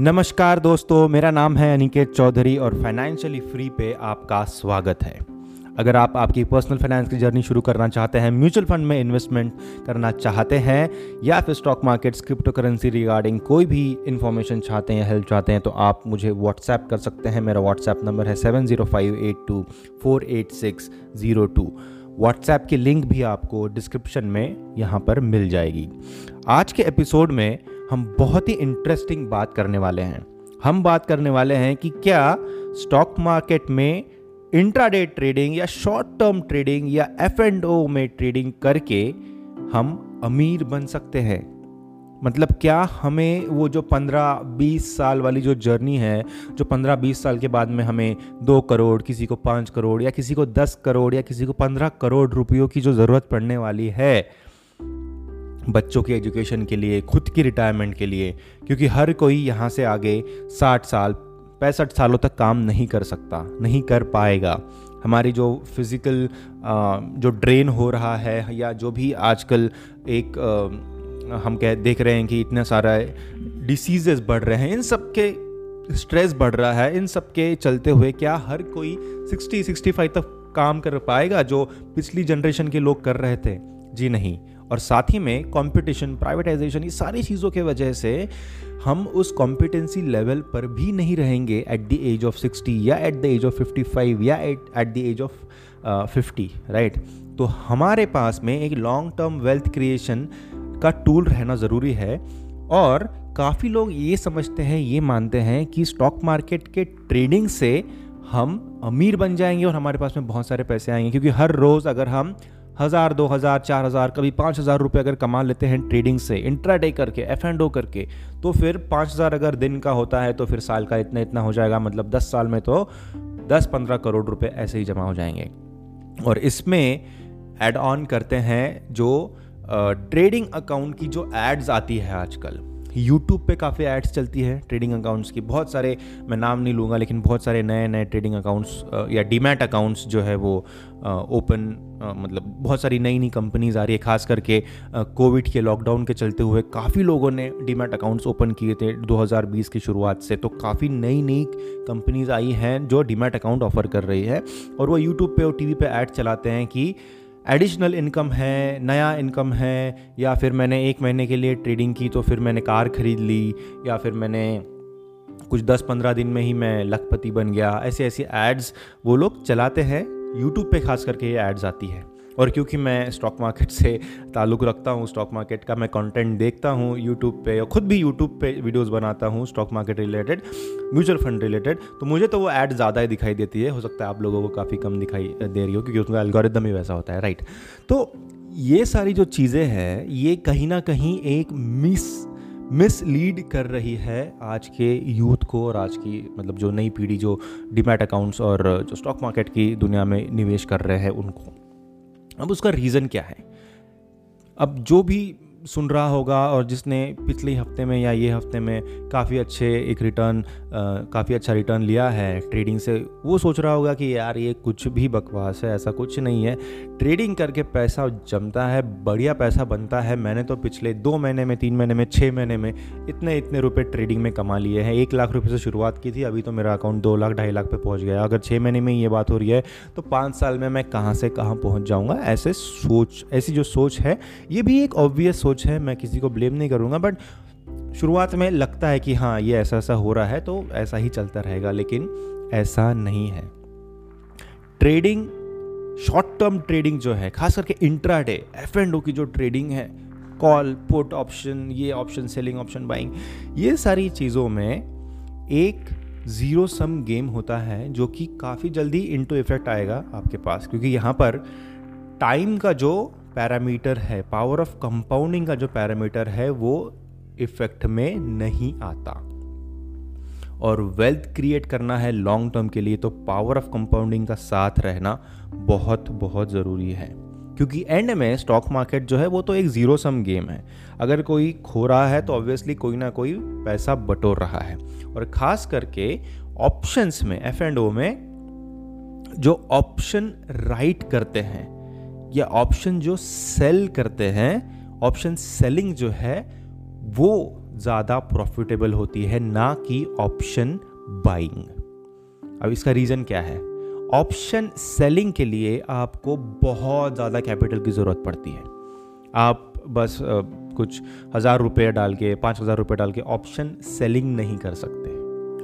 नमस्कार दोस्तों, मेरा नाम है अनिकेत चौधरी और फाइनेंशियली फ्री पे आपका स्वागत है। अगर आप आपकी पर्सनल फाइनेंस की जर्नी शुरू करना चाहते हैं म्यूचुअल फंड में इन्वेस्टमेंट करना चाहते हैं, या फिर stock markets crypto currency regarding कोई भी इन्फॉर्मेशन चाहते हैं हेल्प चाहते हैं तो आप मुझे व्हाट्सएप कर सकते हैं। मेरा व्हाट्सएप नंबर है seven zero five eight two four eight six zero two WhatsApp की लिंक भी आपको डिस्क्रिप्शन में यहाँ पर मिल जाएगी। आज के एपिसोड में हम बहुत ही इंटरेस्टिंग बात करने वाले हैं। हम बात करने वाले हैं कि क्या स्टॉक मार्केट में इंट्राडे ट्रेडिंग या शॉर्ट टर्म ट्रेडिंग या एफ़ एंड ओ में ट्रेडिंग करके हम अमीर बन सकते हैं। मतलब क्या हमें वो जो 15-20 साल वाली जो जर्नी है, जो 15-20 साल के बाद में हमें दो करोड़, किसी को पाँच करोड़ या किसी को दस करोड़ या किसी को पंद्रह करोड़ रुपयों की जो ज़रूरत पड़ने वाली है बच्चों की एजुकेशन के लिए, खुद की रिटायरमेंट के लिए, क्योंकि हर कोई यहाँ से आगे साठ साल, पैंसठ सालों तक काम नहीं कर सकता, नहीं कर पाएगा। हमारी जो फ़िज़िकल जो ड्रेन हो रहा है या जो भी आजकल एक हम कह, देख रहे हैं कि इतना सारा डिसीजेस बढ़ रहे हैं, इन सब के स्ट्रेस बढ़ रहा है, इन सब के चलते हुए क्या हर कोई 60 65 तक काम कर पाएगा, जो पिछली जनरेशन के लोग कर रहे थे? जी नहीं। और साथ ही में कंपटीशन प्राइवेटाइजेशन ये सारी चीज़ों के वजह से हम उस कॉम्पिटेंसी लेवल पर भी नहीं रहेंगे एट द एज ऑफ़ 60 या एट द एज ऑफ़ 55 या at the age of 50 right तो हमारे पास में एक लॉन्ग टर्म वेल्थ क्रिएशन का टूल रहना ज़रूरी है और काफ़ी लोग ये समझते हैं, ये मानते हैं कि स्टॉक मार्केट के ट्रेडिंग से हम अमीर बन जाएँगे और हमारे पास में बहुत सारे पैसे आएँगे, क्योंकि हर रोज़ अगर हम हज़ार, दो हज़ार, चार हज़ार, कभी पाँच हज़ार रुपये अगर कमा लेते हैं ट्रेडिंग से इंट्राडे करके एफ़ एंड ओ करके तो फिर पाँच हज़ार अगर दिन का होता है तो फिर साल का इतना इतना हो जाएगा मतलब दस साल में तो दस पंद्रह करोड़ रुपये ऐसे ही जमा हो जाएँगे। और इसमें एड ऑन करते हैं जो ट्रेडिंग अकाउंट की जो एड्स आती है आजकल यूट्यूब पे काफ़ी एड्स चलती है ट्रेडिंग अकाउंट्स की। बहुत सारे, मैं नाम नहीं लूँगा, लेकिन बहुत सारे नए नए ट्रेडिंग अकाउंट्स या डीमैट अकाउंट्स जो है वो ओपन मतलब बहुत सारी नई नई कंपनीज़ आ रही है, खास करके कोविड के लॉकडाउन के चलते हुए काफ़ी लोगों ने डीमैट अकाउंट्स ओपन किए थे 2020 की शुरुआत से। तो काफ़ी नई नई कंपनीज़ आई हैं जो डीमैट अकाउंट ऑफ़र कर रही है और वो यूट्यूब पे और टीवी पे ऐड चलाते हैं कि एडिशनल इनकम है, नया इनकम है, या फिर मैंने एक महीने के लिए ट्रेडिंग की तो फिर मैंने कार ख़रीद ली, या फिर मैंने कुछ दस पंद्रह दिन में ही मैं लखपति बन गया। ऐसे ऐसे एड्स वो लोग चलाते हैं यूट्यूब पे खास करके ये एड्स आती है। और क्योंकि मैं स्टॉक मार्केट से ताल्लुक़ रखता हूँ स्टॉक मार्केट का मैं कंटेंट देखता हूँ यूट्यूब पे और ख़ुद भी यूट्यूब पे वीडियोस बनाता हूँ stock market related mutual fund related तो मुझे तो वो ऐड ज़्यादा ही दिखाई देती है। हो सकता है आप लोगों को काफ़ी कम दिखाई दे रही हो, क्योंकि उसका एल्गोरिदम ही वैसा होता है राइट तो ये सारी जो चीज़ें हैं, ये कहीं ना कहीं एक मिस मिसलीड कर रही है आज के यूथ को और आज की मतलब जो नई पीढ़ी जो डिमैट अकाउंट्स और जो स्टॉक मार्केट की दुनिया में निवेश कर रहे हैं उनको। अब उसका रीज़न क्या है? अब जो भी सुन रहा होगा और जिसने पिछले हफ़्ते में या ये हफ़्ते में काफ़ी अच्छे एक रिटर्न काफ़ी अच्छा रिटर्न लिया है ट्रेडिंग से, वो सोच रहा होगा कि यार ये कुछ भी बकवास है, ऐसा कुछ नहीं है। ट्रेडिंग करके पैसा जमता है, बढ़िया पैसा बनता है। मैंने तो पिछले दो महीने में, तीन महीने में छः महीने में इतने इतने रुपये ट्रेडिंग में कमा लिए हैं। एक लाख रुपये से शुरुआत की थी, अभी तो मेरा अकाउंट दो लाख, ढाई लाख पे पहुँच गया अगर छः महीने में ये बात हो रही है तो पाँच साल में मैं कहाँ से कहाँ पहुँच जाऊँगा? ऐसे सोच, ऐसी जो सोच है, ये भी एक ऑब्वियस सोच है, मैं किसी को ब्लेम नहीं करूँगा बट शुरुआत में लगता है कि हाँ ये ऐसा ऐसा हो रहा है तो ऐसा ही चलता रहेगा, लेकिन ऐसा नहीं है। ट्रेडिंग शॉर्ट टर्म ट्रेडिंग जो है, खास करके इंट्राडे एफ़ एंड ओ की जो ट्रेडिंग है कॉल पुट ऑप्शन ये ऑप्शन सेलिंग ऑप्शन बाइंग ये सारी चीज़ों में एक ज़ीरो सम गेम होता है, जो कि काफ़ी जल्दी इनटू इफ़ेक्ट आएगा आपके पास, क्योंकि यहाँ पर टाइम का जो पैरामीटर है। पावर ऑफ़ कंपाउंडिंग का जो पैरामीटर है, वो इफ़ेक्ट में नहीं आता। और वेल्थ क्रिएट करना है लॉन्ग टर्म के लिए तो पावर ऑफ़ कंपाउंडिंग का साथ रहना बहुत बहुत ज़रूरी है। क्योंकि एंड में स्टॉक मार्केट जो है, वो तो एक ज़ीरो सम गेम है। अगर कोई खो रहा है तो ऑब्वियसली कोई ना कोई पैसा बटोर रहा है। और ख़ास करके ऑप्शंस में एफ़ एंड ओ में जो ऑप्शन राइट करते हैं या ऑप्शन जो सेल करते हैं ऑप्शन सेलिंग जो है, वो ज़्यादा प्रॉफिटेबल होती है, ना कि ऑप्शन बाइंग अब इसका रीज़न क्या है? ऑप्शन सेलिंग के लिए आपको बहुत ज़्यादा कैपिटल की ज़रूरत पड़ती है। आप बस कुछ हज़ार रुपये डाल के, पाँच हज़ार रुपये डाल के ऑप्शन सेलिंग नहीं कर सकते।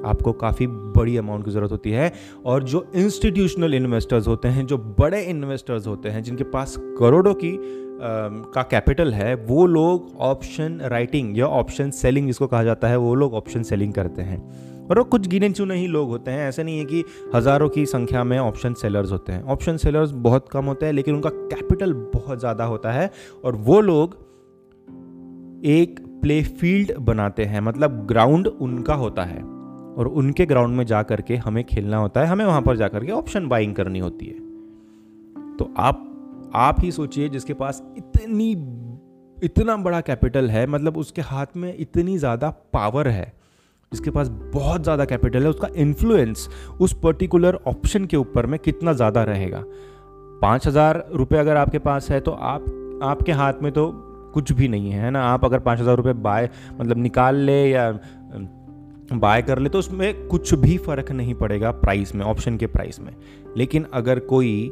आपको काफ़ी बड़ी अमाउंट की ज़रूरत होती है। और जो इंस्टीट्यूशनल इन्वेस्टर्स होते हैं, जो बड़े इन्वेस्टर्स होते हैं, जिनके पास करोड़ों की का कैपिटल है, वो लोग ऑप्शन राइटिंग या ऑप्शन सेलिंग जिसको कहा जाता है, वो लोग ऑप्शन सेलिंग करते हैं। और वो कुछ गिने चुने ही लोग होते हैं। ऐसा नहीं है कि हज़ारों की संख्या में ऑप्शन सेलर्स होते हैं। ऑप्शन सेलर्स बहुत कम होते हैं, लेकिन उनका कैपिटल बहुत ज़्यादा होता है। और वो लोग एक प्ले फ़ील्ड बनाते हैं मतलब ग्राउंड उनका होता है। और उनके ग्राउंड में जा करके हमें खेलना होता है, हमें वहाँ पर जा करके ऑप्शन बाइंग करनी होती है। तो आप आप ही सोचिए जिसके पास इतनी, इतना बड़ा कैपिटल है मतलब उसके हाथ में इतनी ज़्यादा पावर है, जिसके पास बहुत ज़्यादा कैपिटल है, उसका इन्फ्लुएंस उस पर्टिकुलर ऑप्शन के ऊपर में कितना ज़्यादा रहेगा। पाँच हज़ार रुपये अगर आपके पास है तो आप, आपके हाथ में तो कुछ भी नहीं है ना? आप अगर पाँच हज़ार रुपये बाय मतलब निकाल ले या बाय कर ले तो उसमें कुछ भी फ़र्क नहीं पड़ेगा प्राइस में ऑप्शन के प्राइस में। लेकिन अगर कोई,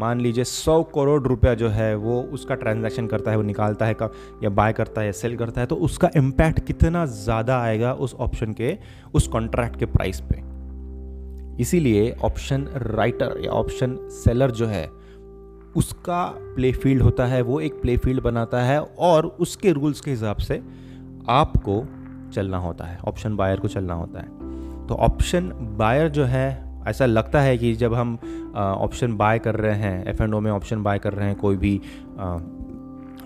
मान लीजिए सौ करोड़ रुपया जो है, वो उसका ट्रांजैक्शन करता है, वो निकालता है का या बाय करता है, या सेल करता है तो उसका इम्पैक्ट कितना ज़्यादा आएगा उस ऑप्शन के, उस कॉन्ट्रैक्ट के प्राइस पे। इसीलिए ऑप्शन राइटर या ऑप्शन सेलर जो है, उसका प्ले फ़ील्ड होता है, वो एक प्ले फ़ील्ड बनाता है, और उसके रूल्स के हिसाब से आपको चलना होता है ऑप्शन बायर को चलना होता है। तो ऑप्शन बायर जो है ऐसा लगता है कि जब हम ऑप्शन बाय कर रहे हैं एफ़ एंड ओ में ऑप्शन बाय कर रहे हैं कोई भी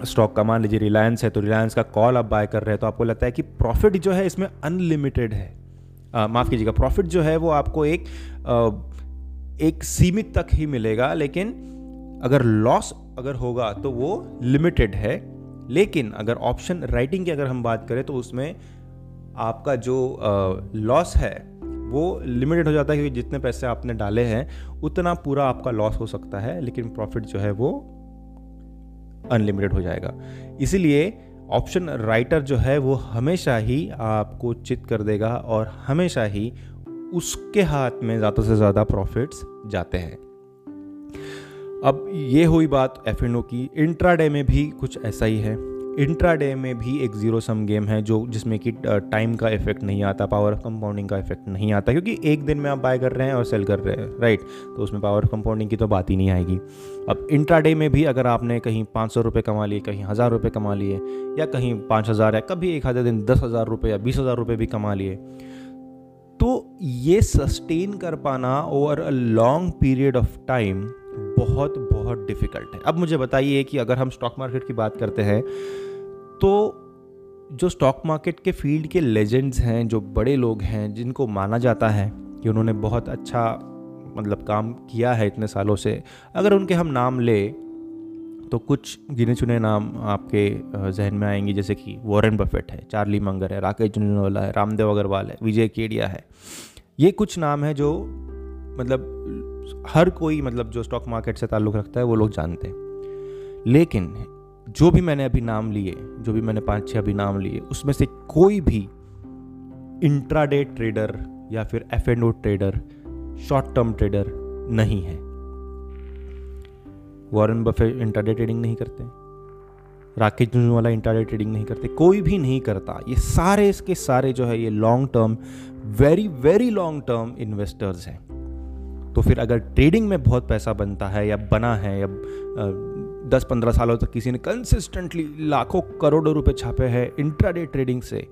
स्टॉक का मान लीजिए रिलायंस है तो रिलायंस का कॉल आप बाय कर रहे हैं तो आपको लगता है कि प्रॉफिट जो है इसमें अनलिमिटेड है। माफ़ कीजिएगा प्रॉफिट जो है वो आपको एक आ, एक सीमित तक ही मिलेगा लेकिन अगर लॉस अगर होगा तो वो लिमिटेड है। लेकिन अगर ऑप्शन राइटिंग की अगर हम बात करें तो उसमें आपका जो लॉस है, वो लिमिटेड हो जाता है क्योंकि जितने पैसे आपने डाले हैं, उतना पूरा आपका लॉस हो सकता है, लेकिन प्रॉफिट जो है वो अनलिमिटेड हो जाएगा। इसीलिए ऑप्शन राइटर जो है, वो हमेशा ही आपको चित कर देगा और हमेशा ही उसके हाथ में ज़्यादा से ज़्यादा प्रॉफिट्स जाते हैं। अब ये हुई बात एफ़ की। इंट्राडे में भी कुछ ऐसा ही है। इंट्राडे में भी एक ज़ीरो सम गेम है जो जिसमें कि टाइम का इफ़ेक्ट नहीं आता पावर ऑफ़ कंपाउंडिंग का इफ़ेक्ट नहीं आता, क्योंकि एक दिन में आप बाय कर रहे हैं और सेल कर रहे हैं राइट तो उसमें पावर ऑफ़ कंपाउंडिंग की तो बात ही नहीं आएगी। अब इंट्राडे में भी अगर आपने कहीं पाँच सौ रुपये कमा लिए, कहीं हज़ार रुपये कमा लिए, या कहीं पाँच हज़ार या कभी एक आधे दिन दस हज़ार रुपये या बीस हज़ार रुपये भी कमा लिए तो ये सस्टेन कर पाना over a long period of time बहुत बहुत डिफ़िकल्ट है। अब मुझे बताइए कि अगर हम स्टॉक मार्केट की बात करते हैं तो जो स्टॉक मार्केट के फ़ील्ड के लेजेंड्स हैं, जो बड़े लोग हैं, जिनको माना जाता है कि उन्होंने बहुत अच्छा मतलब काम किया है इतने सालों से, अगर उनके हम नाम ले तो कुछ गिने चुने नाम आपके जहन में आएँगे, जैसे कि वॉरेन बफेट है चार्ली मंगर है, राकेश जुनवाला है, रामदेव अग्रवाल है, विजय केडिया है। ये कुछ नाम है जो मतलब हर कोई मतलब जो स्टॉक मार्केट से ताल्लुक़ रखता है, वो लोग जानते हैं। लेकिन, जो भी मैंने अभी नाम लिए, जो भी मैंने पाँच छह अभी नाम लिए, उसमें से कोई भी इंट्राडे ट्रेडर या फिर F and O trader short term trader नहीं है। वॉरेन बफे इंट्राडे ट्रेडिंग नहीं करते। राकेश वाला इंट्राडे ट्रेडिंग नहीं करते। कोई भी नहीं करता। ये सारे इसके सारे जो है, ये long term very very long term investors हैं। तो फिर अगर ट्रेडिंग में बहुत पैसा बनता है या बना है या दस पंद्रह सालों तक किसी ने कंसिस्टेंटली लाखों करोड़ों रुपए छापे हैं इंट्राडे ट्रेडिंग से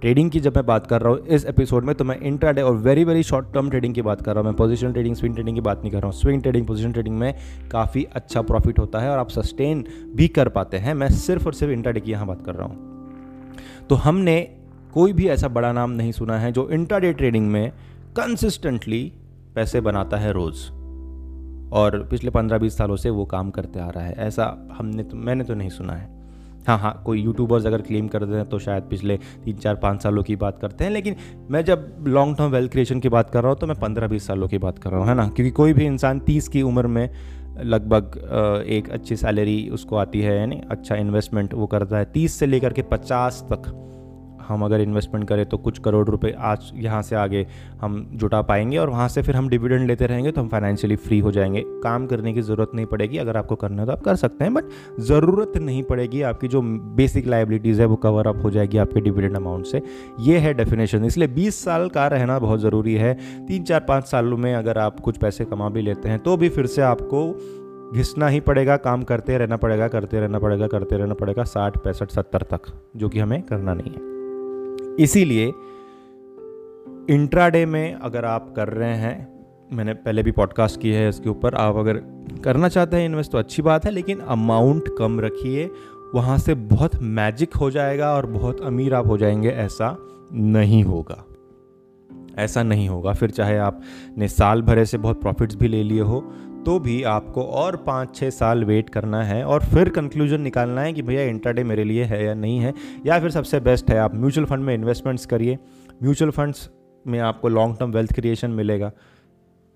ट्रेडिंग की जब मैं बात कर रहा हूँ, इस एपिसोड में तो मैं इंट्राडे और very very short term trading की बात कर रहा हूँ। मैं पोजिशन ट्रेडिंग स्विंग ट्रेडिंग की बात नहीं कर रहा हूँ। स्विंग ट्रेडिंग पोजिशन ट्रेडिंग में काफ़ी अच्छा प्रॉफिट होता है और आप सस्टेन भी कर पाते हैं। मैं सिर्फ़ और सिर्फ़ इंट्राडे की यहाँ बात कर रहा हूँ। तो हमने कोई भी ऐसा बड़ा नाम नहीं सुना है जो इंट्राडे ट्रेडिंग में कंसिस्टेंटली पैसे बनाता है रोज़। और पिछले पंद्रह बीस सालों से वो काम करते आ रहा है। ऐसा हमने तो मैंने तो नहीं सुना है। हाँ हाँ कोई यूट्यूबर्स अगर क्लेम करते हैं तो शायद पिछले तीन, चार, पाँच सालों की बात करते हैं। लेकिन मैं जब लॉन्ग टर्म वेल्थ क्रिएशन की बात कर रहा हूँ तो मैं पंद्रह बीस सालों की बात कर रहा हूँ, है ना? क्योंकि कोई भी इंसान तीस की उम्र में लगभग एक अच्छी सैलरी उसको आती है, यानी अच्छा इन्वेस्टमेंट वो करता है। तीस से लेकर के पचास तक हम अगर इन्वेस्टमेंट करें तो कुछ करोड़ रुपए आज यहाँ से आगे हम जुटा पाएँगे और वहाँ से फिर हम डिविडेंड लेते रहेंगे तो हम फाइनेंशियली फ्री हो जाएँगे। काम करने की ज़रूरत नहीं पड़ेगी, अगर आपको करना है तो आप कर सकते हैं बट ज़रूरत नहीं पड़ेगी आपकी, जो बेसिक लाइबिलिटीज़ है वो कवर अप हो जाएगी आपके डिविडेंड अमाउंट से। ये है डेफिनेशन इसलिए बीस साल का रहना बहुत ज़रूरी है। तीन, चार, पाँच सालों में अगर आप कुछ पैसे कमा भी लेते हैं तो भी फिर से आपको घिसना ही पड़ेगा, काम करते रहना पड़ेगा, करते रहना पड़ेगा, करते रहना पड़ेगा साठ, पैंसठ, सत्तर तक, जो कि हमें करना नहीं है। इसीलिए इंट्राडे में अगर आप कर रहे हैं, मैंने पहले भी पॉडकास्ट की है इसके ऊपर, आप अगर करना चाहते हैं इन्वेस्ट तो अच्छी बात है, लेकिन अमाउंट कम रखिए, वहाँ से बहुत मैजिक हो जाएगा और बहुत अमीर आप हो जाएँगे, ऐसा नहीं होगा। ऐसा नहीं होगा। फिर चाहे आपने साल भरे से बहुत प्रॉफिट्स भी ले लिए हो तो भी आपको और पाँच छः साल वेट करना है और फिर कंक्लूजन निकालना है कि भैया इंटरडे मेरे लिए है या नहीं है, या फिर सबसे बेस्ट है, आप म्यूचुअल फंड में इन्वेस्टमेंट्स करिए। म्यूचुअल फंड्स में आपको लॉन्ग टर्म वेल्थ क्रिएशन मिलेगा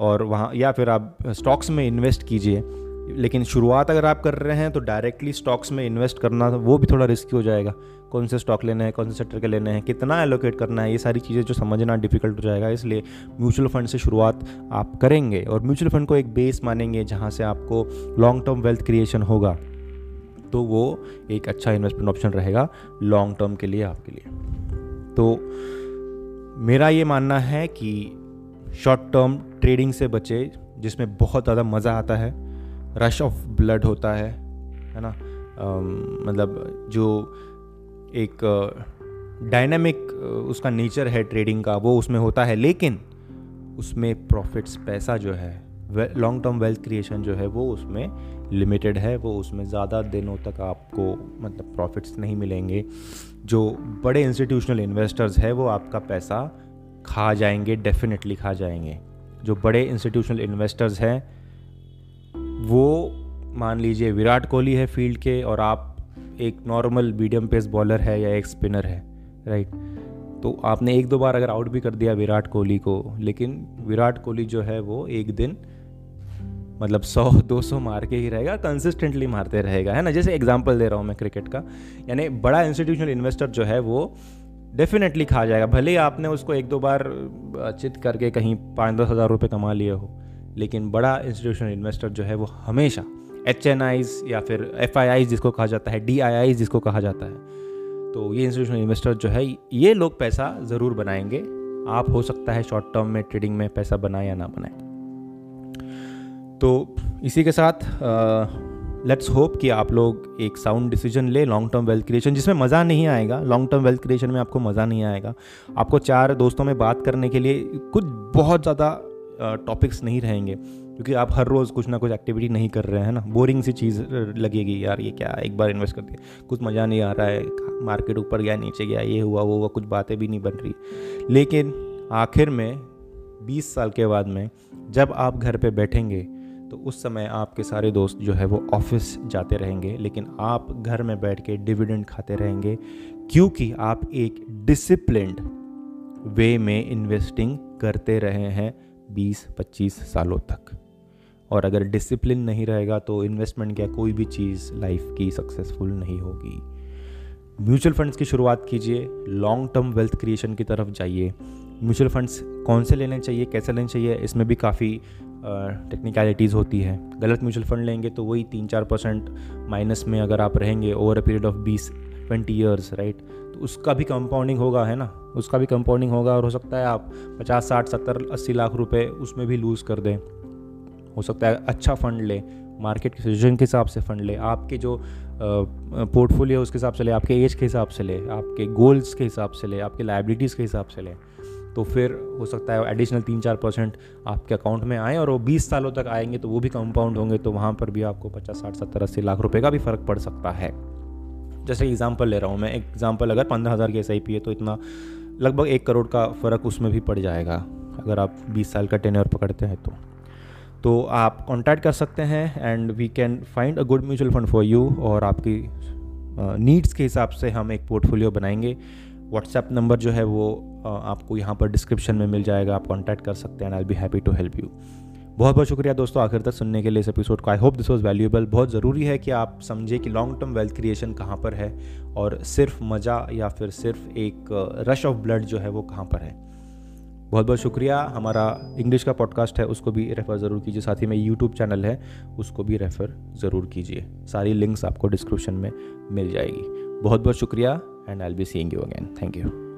और वहाँ, या फिर आप स्टॉक्स में इन्वेस्ट कीजिए। लेकिन शुरुआत अगर आप कर रहे हैं तो डायरेक्टली स्टॉक्स में इन्वेस्ट करना वो भी थोड़ा रिस्की हो जाएगा। कौन से स्टॉक लेने हैं, कौन से सेक्टर के लेने हैं, कितना एलोकेट करना है, ये सारी चीज़ें जो समझना डिफ़िकल्ट हो जाएगा, इसलिए म्यूचुअल फंड से शुरुआत आप करेंगे और म्यूचुअल फंड को एक बेस मानेंगे जहाँ से आपको लॉन्ग टर्म वेल्थ क्रिएशन होगा। तो वो एक अच्छा इन्वेस्टमेंट ऑप्शन रहेगा लॉन्ग टर्म के लिए आपके लिए। तो मेरा ये मानना है कि शॉर्ट टर्म ट्रेडिंग से बचे, जिसमें बहुत ज़्यादा मज़ा आता है रश ऑफ़ ब्लड होता है है ना? मतलब जो एक डायनामिक उसका नेचर है ट्रेडिंग का, वो उसमें होता है, लेकिन उसमें प्रॉफिट्स पैसा जो है लॉन्ग टर्म वेल्थ क्रिएशन जो है, वो उसमें लिमिटेड है, वो उसमें ज़्यादा दिनों तक आपको मतलब प्रॉफिट्स नहीं मिलेंगे। जो बड़े इंस्टीट्यूशनल इन्वेस्टर्स है, वो आपका पैसा खा जाएँगे डेफिनेटली खा जाएँगे। जो बड़े इंस्टीट्यूशनल इन्वेस्टर्स हैं वो मान लीजिए विराट कोहली है फ़ील्ड के और आप एक नॉर्मल मीडियम पेस बॉलर है या एक स्पिनर है राइट तो आपने एक दो बार अगर आउट भी कर दिया विराट कोहली को, लेकिन विराट कोहली जो है वो एक दिन मतलब 100 200 मार के ही रहेगा कंसिस्टेंटली मारते रहेगा, है ना? जैसे एग्जांपल दे रहा हूँ मैं क्रिकेट का। यानी बड़ा इंस्टीट्यूशनल इन्वेस्टर जो है वो डेफिनेटली खा जाएगा, भले ही आपने उसको एक दो बार चित करके कहीं पाँच दस हज़ार रुपये कमा लिए हो। लेकिन बड़ा इंस्टीट्यूशनल इन्वेस्टर जो है वो हमेशा एच या फिर एफ़ जिसको कहा जाता है डी जिसको कहा जाता है। तो ये इंस्टीट्यूशनल इन्वेस्टर जो है, ये लोग पैसा ज़रूर बनाएँगे। आप हो सकता है शॉर्ट टर्म में ट्रेडिंग में पैसा बनाए या ना बनाए। तो इसी के साथ लेट्स होप कि आप लोग एक साउंड डिसीज़न ले लॉन्ग टर्म वेल्थ क्रिएशन जिसमें मज़ा नहीं आएगा। लॉन्ग टर्म वेल्थ क्रिएशन में आपको मज़ा नहीं आएगा। आपको चार दोस्तों में बात करने के लिए कुछ बहुत ज़्यादा टॉपिक्स नहीं रहेंगे। क्योंकि आप हर रोज़ कुछ ना कुछ एक्टिविटी नहीं कर रहे हैं ना। बोरिंग सी चीज़ लगेगी, यार, ये क्या एक बार इन्वेस्ट कर दिया कुछ मज़ा नहीं आ रहा है। मार्केट ऊपर गया, नीचे गया, ये हुआ, वो हुआ, कुछ बातें भी नहीं बन रही। लेकिन आखिर में 20 साल के बाद में, जब आप घर पे बैठेंगे तो उस समय आपके सारे दोस्त जो है वो ऑफ़िस जाते रहेंगे। लेकिन आप घर में बैठ के डिविडेंड खाते रहेंगे, क्योंकि आप एक डिसिप्लिन्ड वे में इन्वेस्टिंग करते रहे हैं। 20-25 सालों तक। और अगर डिसिप्लिन नहीं रहेगा तो इन्वेस्टमेंट क्या कोई भी चीज़ लाइफ की सक्सेसफुल नहीं होगी। म्यूचुअल फंड्स की शुरुआत कीजिए लॉन्ग टर्म वेल्थ क्रिएशन की तरफ़ जाइए। म्यूचुअल फंड्स कौन से लेने चाहिए, कैसे लेने चाहिए, इसमें भी काफ़ी टेक्निकलिटीज़ होती है। गलत म्यूचुअल फंड लेंगे तो वही तीन चार परसेंट माइनस में अगर आप रहेंगे ओवर अ पीरियड ऑफ़ बीस ट्वेंटी ईयर्स राइट? तो उसका भी कंपाउंडिंग होगा, है ना? उसका भी कंपाउंडिंग होगा और हो सकता है आप पचास, साठ, सत्तर, अस्सी लाख रुपए उसमें भी लूज़ कर दें। हो सकता है अच्छा फ़ंड ले मार्केट के सिचुएशन के हिसाब से फ़ंड ले, आपके जो पोर्टफोलियो उसके हिसाब से ले, आपके एज के हिसाब से ले, आपके गोल्स के हिसाब से ले, आपके लाइबिलिटीज़ के हिसाब से ले। तो फिर हो सकता है एडिशनल तीन चार परसेंट आपके अकाउंट में आए और वो बीस सालों तक आएँगे तो वो भी कंपाउंड होंगे तो वहाँ पर भी आपको पचास, साठ, सत्तर, अस्सी लाख रुपये का भी फ़र्क पड़ सकता है। जैसे एग्ज़ाम्पल ले रहा हूँ मैं एग्ज़ाम्पल अगर पंद्रह हज़ार की एस है तो इतना लगभग एक करोड़ का फ़र्क उसमें भी पड़ जाएगा, अगर आप बीस साल का टेन्योर पकड़ते हैं तो। तो आप कॉन्टैक्ट कर सकते हैं and we can find a good mutual fund for you और आपकी नीड्स के हिसाब से हम एक पोर्टफोलियो बनाएँगे। व्हाट्सएप नंबर जो है वो आपको यहाँ पर डिस्क्रिप्शन में मिल जाएगा, आप कॉन्टैक्ट कर सकते हैं and I be happy to help you बहुत बहुत शुक्रिया दोस्तों आखिर तक सुनने के लिए इस एपिसोड को। I hope this was valuable बहुत ज़रूरी है कि आप समझे कि लॉन्ग टर्म वेल्थ क्रिएशन कहाँ पर है और सिर्फ़ मज़ा या फिर सिर्फ़ एक रश ऑफ़ ब्लड जो है वो कहाँ पर है। बहुत बहुत शुक्रिया। हमारा इंग्लिश का पॉडकास्ट है, उसको भी रेफ़र ज़रूर कीजिए। साथ ही में यूट्यूब चैनल है, उसको भी रेफ़र ज़रूर कीजिए। सारी लिंक्स आपको डिस्क्रिप्शन में मिल जाएगी। बहुत बहुत शुक्रिया and I be seeing you again thank you